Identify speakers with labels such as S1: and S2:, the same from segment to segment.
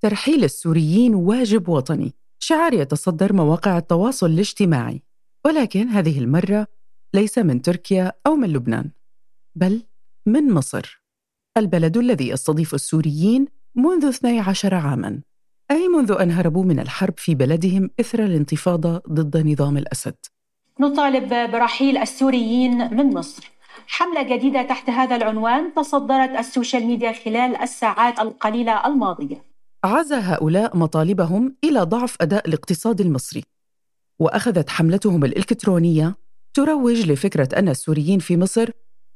S1: ترحيل السوريين واجب وطني. شعار يتصدر مواقع التواصل الاجتماعي. ولكن هذه المرة ليس من تركيا أو من لبنان بل من مصر. البلد الذي يستضيف السوريين منذ 12 عاماً. أي منذ أن هربوا من الحرب في بلدهم إثر الانتفاضة ضد نظام الأسد.
S2: نطالب برحيل السوريين من مصر. حملة جديدة تحت هذا العنوان تصدرت ال social media خلال الساعات القليلة الماضية.
S1: عزى هؤلاء مطالبهم إلى ضعف أداء الاقتصاد المصري وأخذت حملتهم الإلكترونية تروج لفكرة أن السوريين في مصر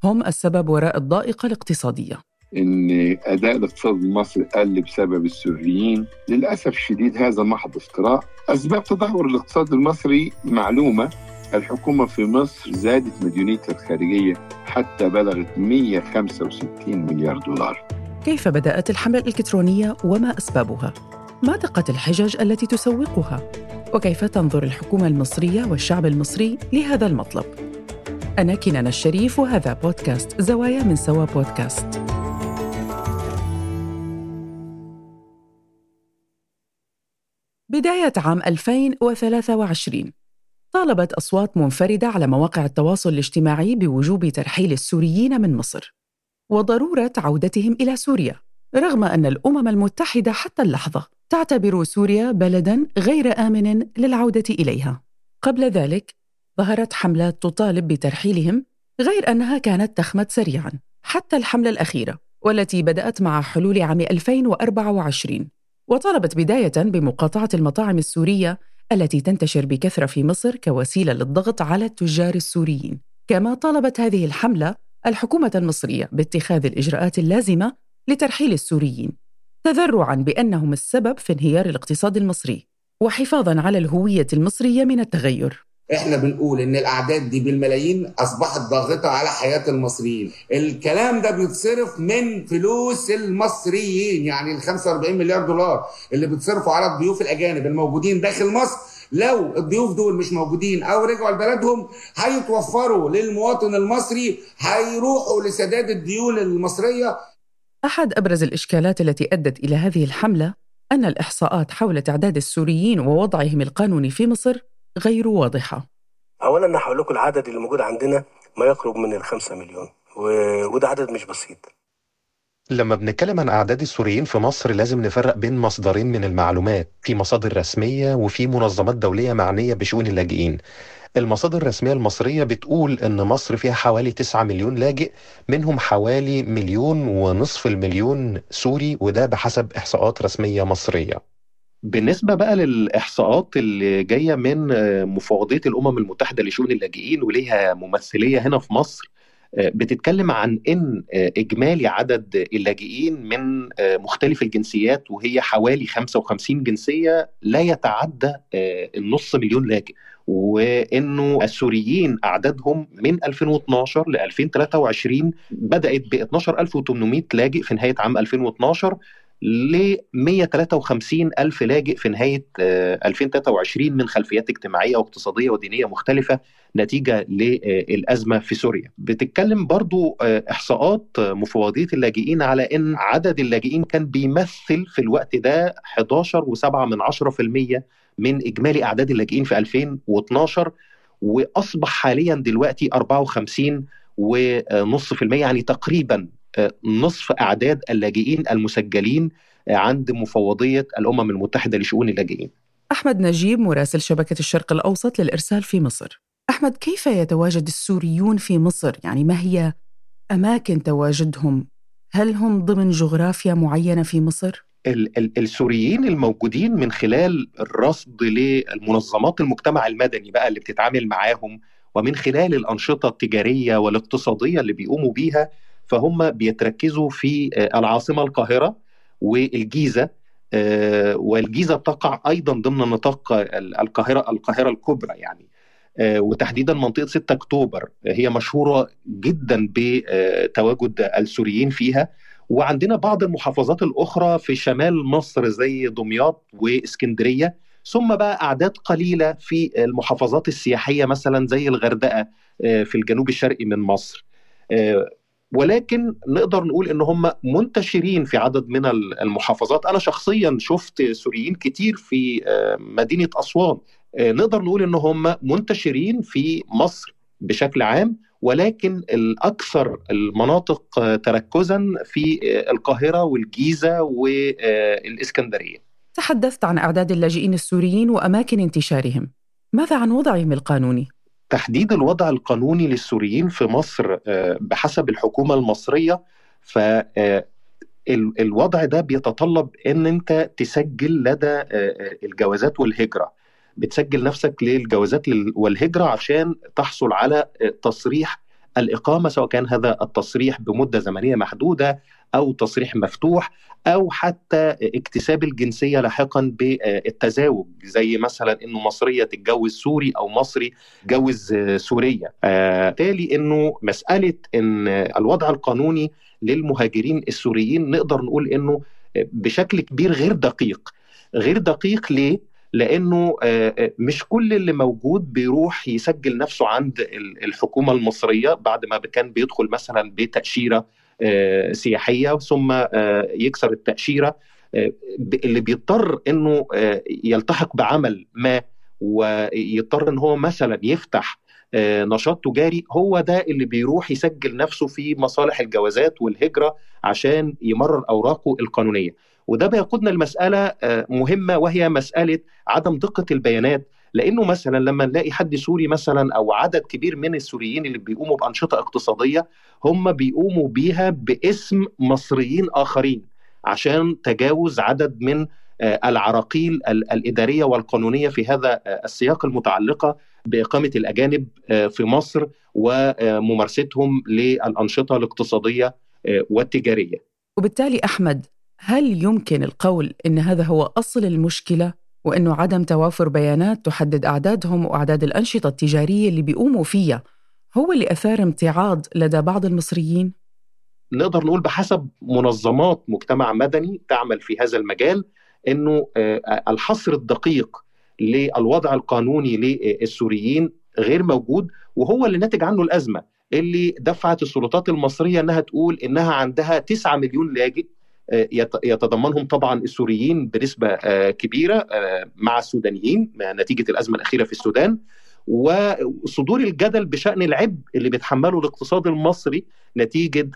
S1: هم السبب وراء الضائقة الاقتصادية.
S3: إن أداء الاقتصاد المصري قل بسبب السوريين للأسف الشديد هذا محض افتراء. أسباب تدهور الاقتصاد المصري معلومة الحكومة في مصر زادت مديونيتها الخارجية حتى بلغت 165 مليار دولار.
S1: كيف بدأت الحملة الإلكترونية وما أسبابها؟ ما دقة الحجج التي تسوقها؟ وكيف تنظر الحكومة المصرية والشعب المصري لهذا المطلب؟ أنا كنان الشريف وهذا بودكاست زوايا من سوا بودكاست. بداية عام 2023 طالبت أصوات منفردة على مواقع التواصل الاجتماعي بوجوب ترحيل السوريين من مصر. وضرورة عودتهم إلى سوريا. رغم أن الأمم المتحدة حتى اللحظة تعتبر سوريا بلداً غير آمن للعودة إليها. قبل ذلك ظهرت حملات تطالب بترحيلهم غير أنها كانت تخمد سريعاً حتى الحملة الأخيرة والتي بدأت مع حلول عام 2024 وطالبت بداية بمقاطعة المطاعم السورية التي تنتشر بكثرة في مصر كوسيلة للضغط على التجار السوريين. كما طالبت هذه الحملة الحكومة المصرية باتخاذ الإجراءات اللازمة لترحيل السوريين تذرعا بأنهم السبب في انهيار الاقتصاد المصري وحفاظا على الهوية المصرية من التغير.
S4: إحنا بنقول إن الأعداد دي بالملايين أصبحت ضاغطة على حياة المصريين. الكلام ده بيتصرف من فلوس المصريين يعني ال 45 مليار دولار اللي بيتصرفوا على الضيوف الأجانب الموجودين داخل مصر لو الضيوف دول مش موجودين أو رجعوا لبلدهم هيتوفروا للمواطن المصري هيروحوا لسداد الديون المصرية.
S1: أحد أبرز الإشكالات التي أدت إلى هذه الحملة أن الإحصاءات حول تعداد السوريين ووضعهم القانوني في مصر غير واضحة.
S5: أولا أنا هقول لكم العدد اللي موجود عندنا ما يقرب من الخمسة مليون و... وده عدد مش بسيط.
S6: لما بنتكلم عن أعداد السوريين في مصر لازم نفرق بين مصدرين من المعلومات في مصادر رسمية وفي منظمات دولية معنية بشؤون اللاجئين. المصادر الرسمية المصرية بتقول إن مصر فيها حوالي 9 مليون لاجئ منهم حوالي مليون ونصف المليون سوري وده بحسب إحصاءات رسمية مصرية. بالنسبة بقى للإحصاءات اللي جاية من مفوضية الأمم المتحدة لشؤون اللاجئين وليها ممثلية هنا في مصر بتتكلم عن إن إجمالي عدد اللاجئين من مختلف الجنسيات وهي حوالي 55 جنسية لا يتعدى النص مليون لاجئ وإنه السوريين أعدادهم من 2012 ل 2023 بدأت ب 12800 لاجئ في نهاية عام 2012 ل 153 ألف لاجئ في نهاية 2023 من خلفيات اجتماعية واقتصادية ودينية مختلفة نتيجة للأزمة في سوريا. بتتكلم برضو إحصاءات مفوضية اللاجئين على أن عدد اللاجئين كان بيمثل في الوقت ده 11.7 من 10% من إجمالي أعداد اللاجئين في 2012 وأصبح حاليا دلوقتي 54 ونص في المية يعني تقريبا نصف أعداد اللاجئين المسجلين عند مفوضية الأمم المتحدة لشؤون اللاجئين
S1: أحمد نجيب مراسل شبكة الشرق الأوسط للإرسال في مصر أحمد كيف يتواجد السوريون في مصر؟ يعني ما هي أماكن تواجدهم؟ هل هم ضمن جغرافيا معينة في مصر؟
S6: ال- ال- السوريين الموجودين من خلال الرصد للمنظمات المجتمع المدني بقى اللي بتتعامل معاهم ومن خلال الأنشطة التجارية والاقتصادية اللي بيقوموا بيها فهم بيتركزوا في العاصمة القاهرة والجيزة والجيزة بتقع أيضا ضمن نطاق القاهرة القاهرة الكبرى يعني. وتحديدا منطقة 6 أكتوبر هي مشهورة جدا بتواجد السوريين فيها. وعندنا بعض المحافظات الأخرى في شمال مصر زي دمياط وإسكندرية. ثم بقى أعداد قليلة في المحافظات السياحية مثلا زي الغردقة في الجنوب الشرقي من مصر. ولكن نقدر نقول إن هم منتشرين في عدد من المحافظات أنا شخصيا شفت سوريين كتير في مدينة أسوان نقدر نقول إن هم منتشرين في مصر بشكل عام ولكن الأكثر المناطق تركزا في القاهرة والجيزة والإسكندرية.
S1: تحدثت عن أعداد اللاجئين السوريين وأماكن انتشارهم. ماذا عن وضعهم القانوني؟
S6: تحديد الوضع القانوني للسوريين في مصر بحسب الحكومة المصرية. ف الوضع ده بيتطلب إن أنت تسجل لدى الجوازات والهجرة. بتسجل نفسك للجوازات والهجرة عشان تحصل على تصريح الإقامة سواء كان هذا التصريح بمدة زمنية محدودة أو تصريح مفتوح أو حتى اكتساب الجنسية لاحقا بالتزاوج زي مثلا أنه مصرية تتجوز سوري أو مصري تتجوز سورية بالتالي أنه مسألة أن الوضع القانوني للمهاجرين السوريين نقدر نقول أنه بشكل كبير غير دقيق غير دقيق ليه؟ لإنه مش كل اللي موجود بيروح يسجل نفسه عند الحكومة المصرية بعد ما كان بيدخل مثلا بتأشيرة سياحية ثم يكسر التأشيرة اللي بيضطر إنه يلتحق بعمل ما ويضطر إن هو مثلا يفتح نشاط تجاري هو ده اللي بيروح يسجل نفسه في مصالح الجوازات والهجرة عشان يمرر أوراقه القانونية. وده بيقودنا لمسألة مهمة وهي مسألة عدم دقة البيانات لأنه مثلا لما نلاقي حد سوري مثلا أو عدد كبير من السوريين اللي بيقوموا بأنشطة اقتصادية هم بيقوموا بيها باسم مصريين آخرين عشان تجاوز عدد من العراقيل الإدارية والقانونية في هذا السياق المتعلقة بإقامة الأجانب في مصر وممارستهم للأنشطة الاقتصادية والتجارية.
S1: وبالتالي أحمد هل يمكن القول إن هذا هو أصل المشكلة وإنه عدم توافر بيانات تحدد أعدادهم وأعداد الأنشطة التجارية اللي بيقوموا فيها هو اللي أثار امتعاض لدى بعض المصريين؟
S6: نقدر نقول بحسب منظمات مجتمع مدني تعمل في هذا المجال إنه الحصر الدقيق للوضع القانوني للسوريين غير موجود وهو اللي ناتج عنه الأزمة اللي دفعت السلطات المصرية إنها تقول إنها عندها 9 مليون لاجئ يتضمنهم طبعا السوريين بنسبة كبيرة مع السودانيين نتيجة الأزمة الأخيرة في السودان. وصدور الجدل بشأن العبء اللي بيتحمله الاقتصاد المصري نتيجة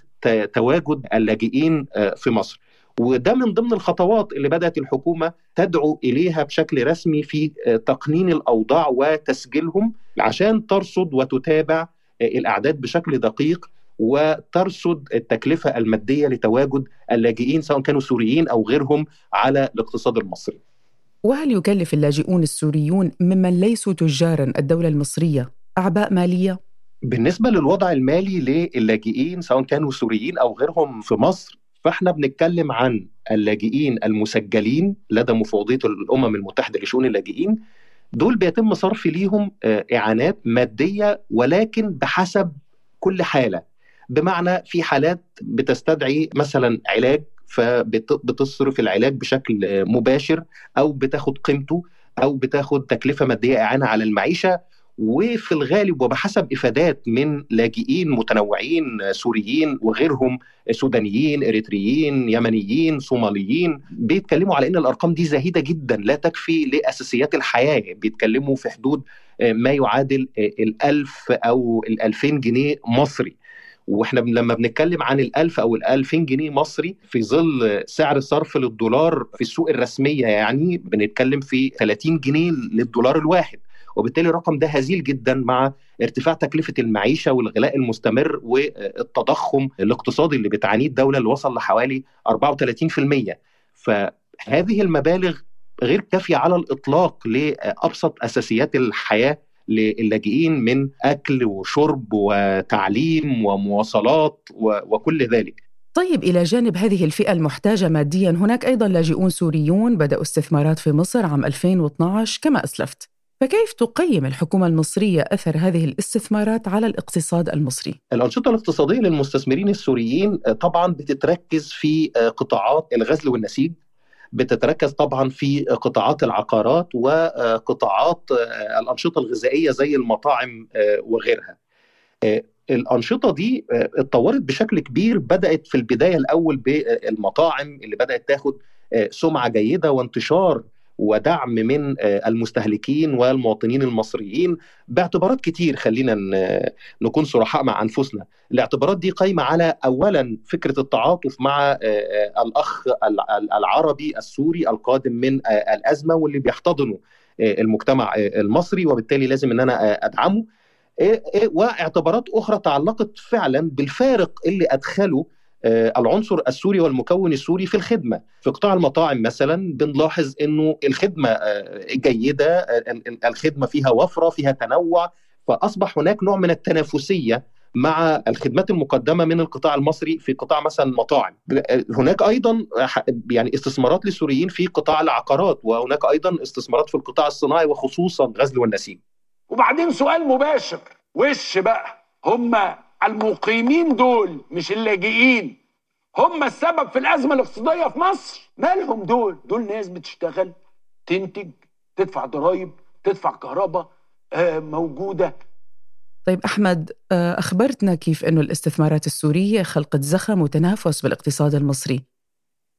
S6: تواجد اللاجئين في مصر. وده من ضمن الخطوات اللي بدأت الحكومة تدعو إليها بشكل رسمي في تقنين الأوضاع وتسجيلهم عشان ترصد وتتابع الأعداد بشكل دقيق وترصد التكلفة المادية لتواجد اللاجئين سواء كانوا سوريين أو غيرهم على الاقتصاد المصري.
S1: وهل يكلف اللاجئون السوريون ممن ليسوا تجارا الدولة المصرية أعباء مالية؟
S6: بالنسبة للوضع المالي للاجئين سواء كانوا سوريين أو غيرهم في مصر فإحنا بنتكلم عن اللاجئين المسجلين لدى مفوضية الأمم المتحدة لشؤون اللاجئين دول بيتم صرف ليهم إعانات مادية ولكن بحسب كل حالة بمعنى في حالات بتستدعي مثلا علاج فبتصرف العلاج بشكل مباشر أو بتاخد قيمته أو بتاخد تكلفة مادية إعانة على المعيشة. وفي الغالب وبحسب إفادات من لاجئين متنوعين سوريين وغيرهم سودانيين إريتريين يمنيين صوماليين بيتكلموا على إن الأرقام دي زهيده جدا لا تكفي لأساسيات الحياة. بيتكلموا في حدود ما يعادل الألف أو الألفين جنيه مصري. وإحنا لما بنتكلم عن الألف أو الألفين جنيه مصري في ظل سعر الصرف للدولار في السوق الرسمية يعني بنتكلم في 30 جنيه للدولار الواحد. وبالتالي الرقم ده هزيل جدا مع ارتفاع تكلفة المعيشة والغلاء المستمر والتضخم الاقتصادي اللي بتعانيه الدولة اللي وصل لحوالي 34% فهذه المبالغ غير كافية على الإطلاق لأبسط أساسيات الحياة للاجئين من أكل وشرب وتعليم ومواصلات وكل ذلك
S1: طيب إلى جانب هذه الفئة المحتاجة ماديا هناك أيضا لاجئون سوريون بدأوا استثمارات في مصر عام 2012 كما أسلفت فكيف تقيم الحكومة المصرية أثر هذه الاستثمارات على الاقتصاد المصري؟
S6: الأنشطة الاقتصادية للمستثمرين السوريين طبعا بتتركز في قطاعات الغزل والنسيج بتتركز طبعا في قطاعات العقارات وقطاعات الأنشطة الغذائية زي المطاعم وغيرها. الأنشطة دي اتطورت بشكل كبير بدأت في البداية الأول بالمطاعم اللي بدأت تاخد سمعة جيدة وانتشار ودعم من المستهلكين والمواطنين المصريين باعتبارات كتير خلينا نكون صرحاء مع أنفسنا. الاعتبارات دي قايمة على اولا فكرة التعاطف مع الأخ العربي السوري القادم من الأزمة واللي بيحتضنه المجتمع المصري وبالتالي لازم إن أنا أدعمه. واعتبارات أخرى تعلقت فعلا بالفارق اللي أدخله العنصر السوري والمكون السوري في الخدمة. في قطاع المطاعم مثلا بنلاحظ إنه الخدمة جيدة الخدمة فيها وفرة فيها تنوع فأصبح هناك نوع من التنافسية مع الخدمات المقدمة من القطاع المصري في قطاع مثلا المطاعم هناك أيضا يعني استثمارات للسوريين في قطاع العقارات وهناك أيضا استثمارات في القطاع الصناعي وخصوصا غزل والنسيج
S7: وبعدين سؤال مباشر. وش بقى؟ هم المقيمين دول مش اللاجئين. هم السبب في الأزمة الاقتصادية في مصر. مالهم دول؟ دول ناس بتشتغل تنتج تدفع ضرائب تدفع كهرباء آه موجودة.
S1: طيب أحمد أخبرتنا كيف إنه الاستثمارات السورية خلقت زخم وتنافس بالاقتصاد المصري.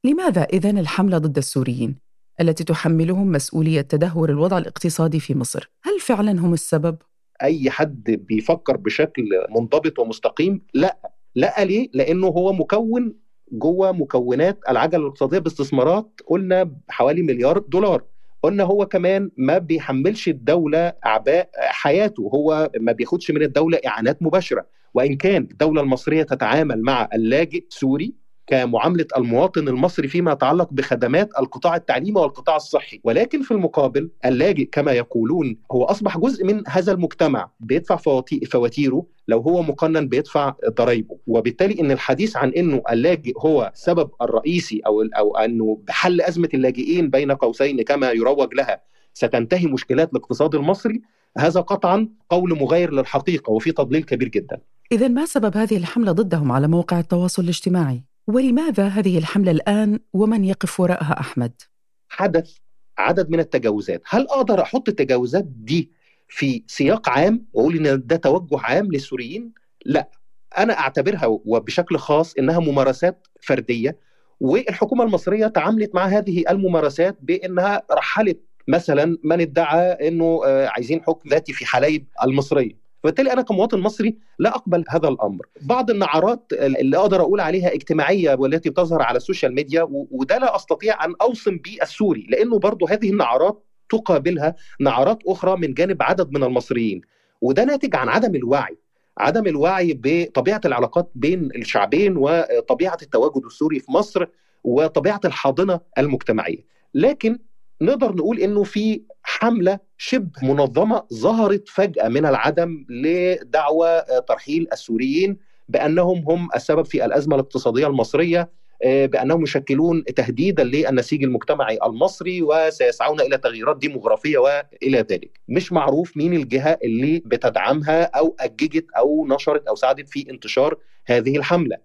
S1: لماذا اذا الحملة ضد السوريين التي تحملهم مسؤولية تدهور الوضع الاقتصادي في مصر؟ هل فعلا هم السبب؟
S6: أي حد بيفكر بشكل منضبط ومستقيم لا لا ليه؟ لأنه هو مكون جوه مكونات العجلة الاقتصادية باستثمارات قلنا حوالي مليار دولار. قلنا هو كمان ما بيحملش الدولة أعباء حياته هو ما بياخدش من الدولة إعانات مباشرة. وإن كان الدولة المصرية تتعامل مع اللاجئ سوري كمعاملة المواطن المصري فيما يتعلق بخدمات القطاع التعليمي والقطاع الصحي ولكن في المقابل اللاجئ كما يقولون هو أصبح جزء من هذا المجتمع بيدفع فواتيره لو هو مقنن بيدفع ضرائبه وبالتالي إن الحديث عن إنه اللاجئ هو السبب الرئيسي أو أو أنه بحل أزمة اللاجئين بين قوسين كما يروج لها ستنتهي مشكلات الاقتصاد المصري هذا قطعا قول مغاير للحقيقة وفي تضليل كبير جدا.
S1: اذا ما سبب هذه الحملة ضدهم على مواقع التواصل الاجتماعي؟ ولماذا هذه الحملة الآن ومن يقف وراءها أحمد؟
S6: حدث عدد من التجاوزات، هل أقدر أحط التجاوزات دي في سياق عام وأقول إن ده توجه عام للسوريين؟ لا أنا أعتبرها وبشكل خاص إنها ممارسات فردية والحكومة المصرية تعاملت مع هذه الممارسات بإنها رحلت مثلا من ادعى إنه عايزين حكم ذاتي في حلايب المصرية فبالتالي أنا كمواطن مصري لا أقبل هذا الأمر. بعض النعرات اللي أقدر أقول عليها اجتماعية والتي تظهر على ال social media وده لا أستطيع أن أوصم به السوري لأنه برضه هذه النعرات تقابلها نعرات أخرى من جانب عدد من المصريين وده ناتج عن عدم الوعي. عدم الوعي بطبيعة العلاقات بين الشعبين وطبيعة التواجد السوري في مصر وطبيعة الحاضنة المجتمعية. لكن نقدر نقول إنه في حملة شبه منظمة ظهرت فجأة من العدم لدعوى ترحيل السوريين بأنهم هم السبب في الأزمة الاقتصادية المصرية بأنهم يشكلون تهديدا للنسيج المجتمعي المصري وسيسعون إلى تغييرات ديموغرافية وإلى ذلك. مش معروف مين الجهة اللي بتدعمها أو أججت أو نشرت أو ساعدت في انتشار هذه الحملة.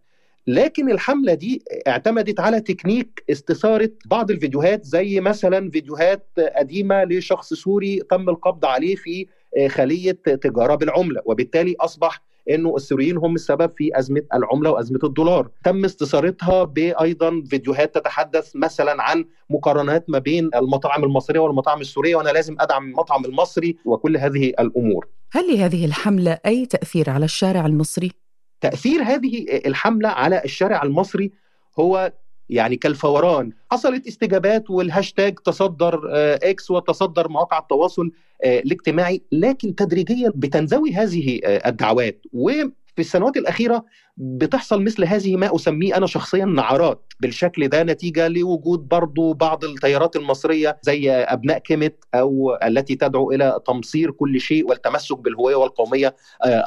S6: لكن الحملة دي اعتمدت على تكنيك استثارة بعض الفيديوهات زي مثلا فيديوهات قديمة لشخص سوري تم القبض عليه في خلية تجارة بالعملة. وبالتالي أصبح إنه السوريين هم السبب في أزمة العملة وأزمة الدولار. تم استثارتها بايضا فيديوهات تتحدث مثلا عن مقارنات ما بين المطاعم المصرية والمطاعم السورية وأنا لازم أدعم المطعم المصري وكل هذه الأمور.
S1: هل لهذه الحملة أي تأثير على الشارع المصري؟
S6: تأثير هذه الحملة على الشارع المصري هو يعني كالفوران. حصلت استجابات والهاشتاج تصدر إكس وتصدر مواقع التواصل الاجتماعي لكن تدريجيا بتنزوي هذه الدعوات. وفي السنوات الأخيرة بتحصل مثل هذه ما أسميه أنا شخصيا نعرات بالشكل ده نتيجة لوجود برضو بعض التيارات المصرية زي أبناء كيمت أو التي تدعو إلى تمصير كل شيء والتمسك بالهوية والقومية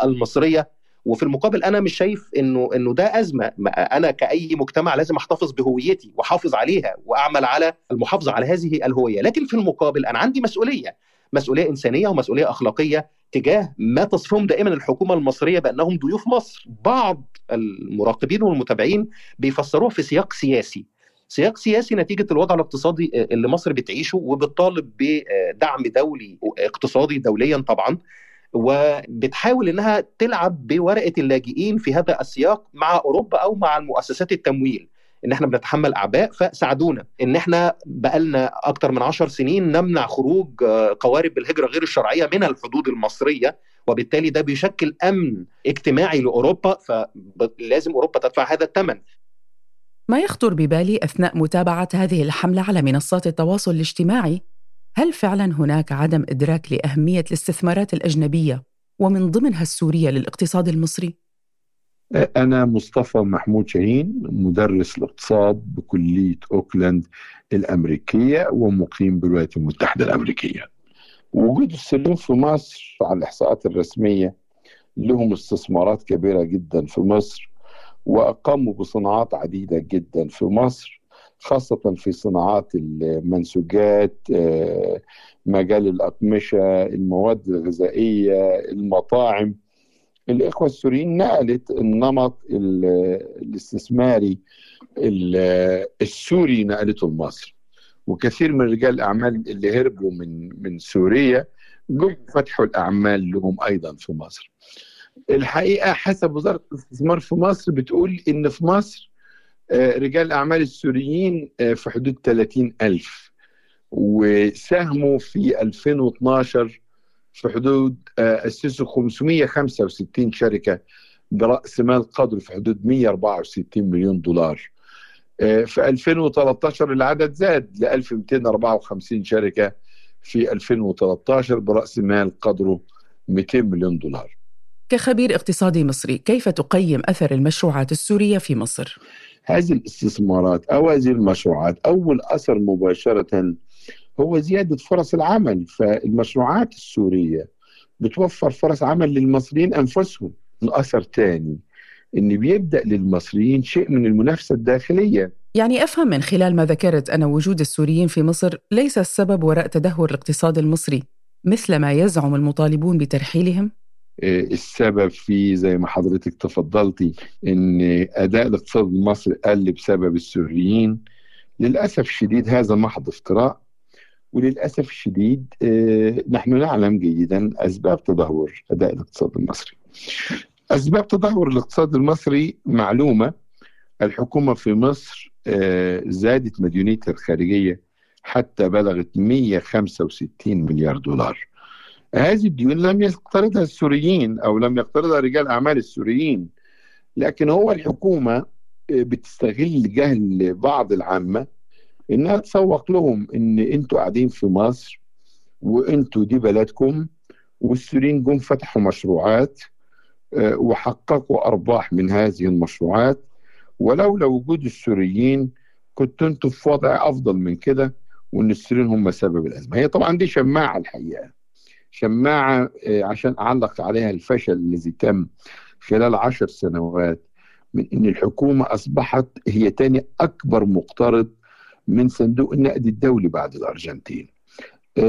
S6: المصرية. وفي المقابل أنا مش شايف إنه إنه ده أزمة. أنا كأي مجتمع لازم أحتفظ بهويتي وأحافظ عليها وأعمل على المحافظة على هذه الهوية. لكن في المقابل أنا عندي مسؤولية مسؤولية إنسانية ومسؤولية أخلاقية تجاه ما تصفهم دائما الحكومة المصرية بأنهم ضيوف مصر. بعض المراقبين والمتابعين بيفسروه في سياق سياسي. سياق سياسي نتيجة الوضع الاقتصادي اللي مصر بتعيشه وبتطالب بدعم دولي اقتصادي دوليا طبعا. وبتحاول إنها تلعب بورقة اللاجئين في هذا السياق مع أوروبا أو مع المؤسسات التمويل. إن إحنا بنتحمل أعباء فساعدونا. إن إحنا بقالنا أكتر من عشر سنين نمنع خروج قوارب الهجره غير الشرعية من الحدود المصرية وبالتالي ده بيشكل أمن اجتماعي لأوروبا فلازم أوروبا تدفع هذا الثمن.
S1: ما يخطر ببالي أثناء متابعة هذه الحملة على منصات التواصل الاجتماعي؟ هل فعلا هناك عدم إدراك لأهمية الاستثمارات الأجنبية ومن ضمنها السورية للاقتصاد المصري؟
S3: أنا مصطفى محمود شاهين مدرس الاقتصاد بكلية أوكلاند الأمريكية ومقيم بالولايات المتحدة الأمريكية وجود السوريين في مصر على الإحصاءات الرسمية لهم استثمارات كبيرة جدا في مصر وأقاموا بصناعات عديدة جدا في مصر خاصة في صناعات المنسوجات مجال الأقمشة المواد الغذائية المطاعم. الإخوة السوريين نقلت النمط الاستثماري السوري نقلته لمصر. وكثير من رجال الأعمال اللي هربوا من من سوريا جم فتحوا الأعمال لهم أيضا في مصر. الحقيقة حسب وزارة الاستثمار في مصر بتقول إن في مصر رجال الأعمال السوريين في حدود 30 ألف. وساهموا في 2012 في حدود أسسوا 565 شركة برأس مال قدره في حدود 164 مليون دولار. في 2013 العدد زاد ل 1254 شركة في 2013 برأس مال قدره 200 مليون دولار.
S1: كخبير اقتصادي مصري كيف تقيم أثر المشروعات السورية في مصر؟
S3: هذه الاستثمارات أو هذه المشروعات أول أثر مباشرة هو زيادة فرص العمل. فالمشروعات السورية بتوفر فرص عمل للمصريين أنفسهم. الأثر تاني إن بيبدأ للمصريين شيء من المنافسة الداخلية.
S1: يعني أفهم من خلال ما ذكرت أن وجود السوريين في مصر ليس السبب وراء تدهور الاقتصاد المصري مثل ما يزعم المطالبون بترحيلهم؟
S3: السبب في زي ما حضرتك تفضلتي إن أداء الاقتصاد المصري قل بسبب السوريين للأسف الشديد هذا محض افتراء وللأسف الشديد نحن نعلم جيدا أسباب تدهور أداء الاقتصاد المصري. أسباب تدهور الاقتصاد المصري معلومة الحكومة في مصر زادت مديونيتها الخارجية حتى بلغت 165 مليار دولار. هذه الديون لم يقترضها السوريين أو لم يقترضها رجال أعمال السوريين. لكن هو الحكومة بتستغل جهل بعض العامة إنها تسوق لهم إن أنتوا قاعدين في مصر وأنتوا دي بلدكم والسوريين جم فتحوا مشروعات وحققوا أرباح من هذه المشروعات. ولولا وجود السوريين كنتوا أنتوا في وضع أفضل من كده وإن السوريين هم سبب الأزمة. هي طبعا دي شماعة الحقيقة. شماعة عشان أعلق عليها الفشل الذي تم خلال عشر سنوات من أن الحكومة أصبحت هي تاني أكبر مقترض من صندوق النقد الدولي بعد الأرجنتين.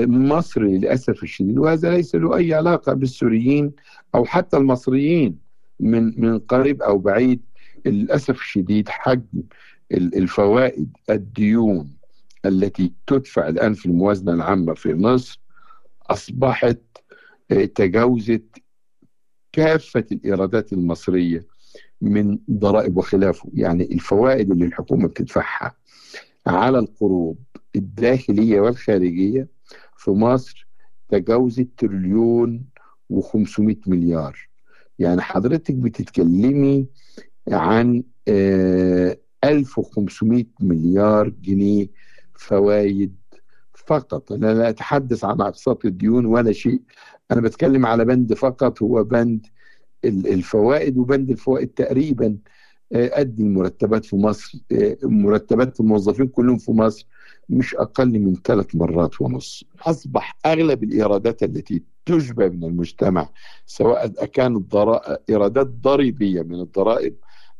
S3: مصر للأسف الشديد وهذا ليس له أي علاقة بالسوريين أو حتى المصريين من من قريب أو بعيد. للأسف الشديد حجم الفوائد الديون التي تدفع الآن في الموازنة العامة في مصر أصبحت تجاوزت كافة الإيرادات المصرية من ضرائب وخلافه يعني الفوائد اللي الحكومة بتدفعها على القروض الداخلية والخارجية في مصر تجاوزت تريليون و500 مليار. يعني حضرتك بتتكلمي عن 1500 مليار جنيه فوائد فقط أنا لا أتحدث عن اقساط الديون ولا شيء. أنا بتكلم على بند فقط هو بند الفوائد وبند الفوائد تقريبا. قد المرتبات في مصر مرتبات الموظفين كلهم في مصر مش أقل من ثلاث مرات ونص. أصبح أغلب الإيرادات التي تجبى من المجتمع سواء كانت إيرادات ضريبية من الضرائب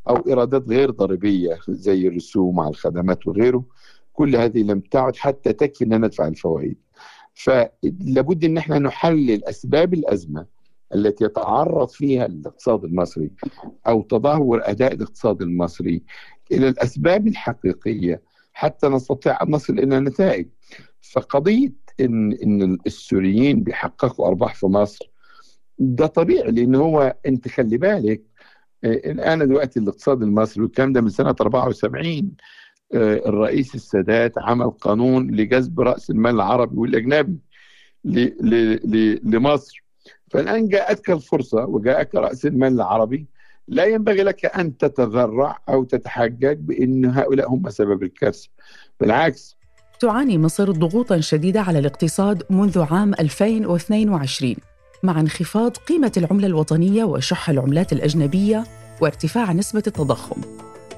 S3: أو إيرادات غير ضريبية زي الرسوم على الخدمات وغيره كل هذه لم تعد حتى تكفي أن ندفع الفوائد. فلابد أن إحنا نحلل أسباب الأزمة التي يتعرض فيها الاقتصاد المصري أو تدهور أداء الاقتصاد المصري إلى الأسباب الحقيقية حتى نستطيع أن نصل إلى نتائج. فقضية إن إن السوريين بيحققوا أرباح في مصر ده طبيعي لأن هو أنت خلي بالك الآن دلوقتي الاقتصاد المصري والكلام ده من سنة 74 الرئيس السادات عمل قانون لجذب رأس المال العربي والأجنبي لمصر. فالآن جاءتك الفرصة وجاءك رأس المال العربي. لا ينبغي لك أن تتذرع أو تتحجج بأن هؤلاء هم سبب الكارثة. بالعكس.
S1: تعاني مصر ضغوطا شديدة على الاقتصاد منذ عام 2022 مع انخفاض قيمة العملة الوطنية وشح العملات الأجنبية وارتفاع نسبة التضخم.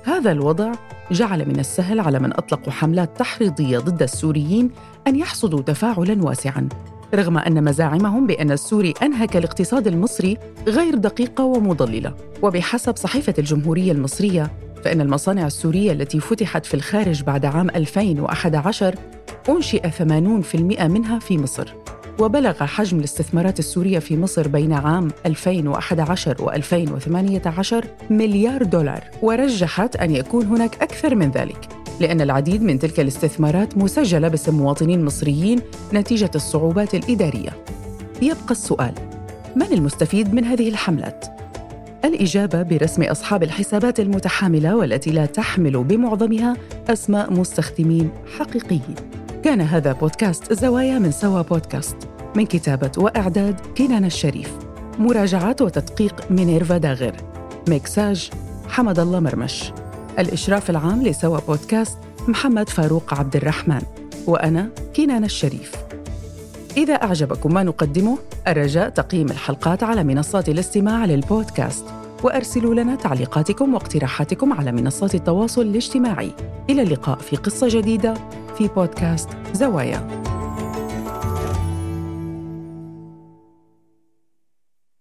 S1: هذا الوضع جعل من السهل على من اطلقوا حملات تحريضية ضد السوريين أن يحصدوا تفاعلا واسعا رغم أن مزاعمهم بأن السوري أنهك الاقتصاد المصري غير دقيقه ومضللة. وبحسب صحيفة الجمهورية المصرية فإن المصانع السورية التي فتحت في الخارج بعد عام 2011 أنشئ 80% منها في مصر. وبلغ حجم الاستثمارات السورية في مصر بين عام 2011 و2018 مليار دولار ورجحت أن يكون هناك أكثر من ذلك لأن العديد من تلك الاستثمارات مسجلة باسم مواطنين مصريين نتيجة الصعوبات الإدارية يبقى السؤال من المستفيد من هذه الحملات؟ الإجابة برسم أصحاب الحسابات المتحاملة والتي لا تحمل بمعظمها أسماء مستخدمين حقيقيين كان هذا بودكاست زوايا من سوا بودكاست. من كتابة وإعداد كنان الشريف. مراجعات وتدقيق مينيرفا داغر. ميكساج حمد الله مرمش. الإشراف العام لسوا بودكاست محمد فاروق عبد الرحمن. وأنا كنان الشريف. إذا أعجبكم ما نقدمه الرجاء تقييم الحلقات على منصات الاستماع للبودكاست. وأرسلوا لنا تعليقاتكم واقتراحاتكم على منصات التواصل الاجتماعي. إلى اللقاء في قصة جديدة في بودكاست زوايا.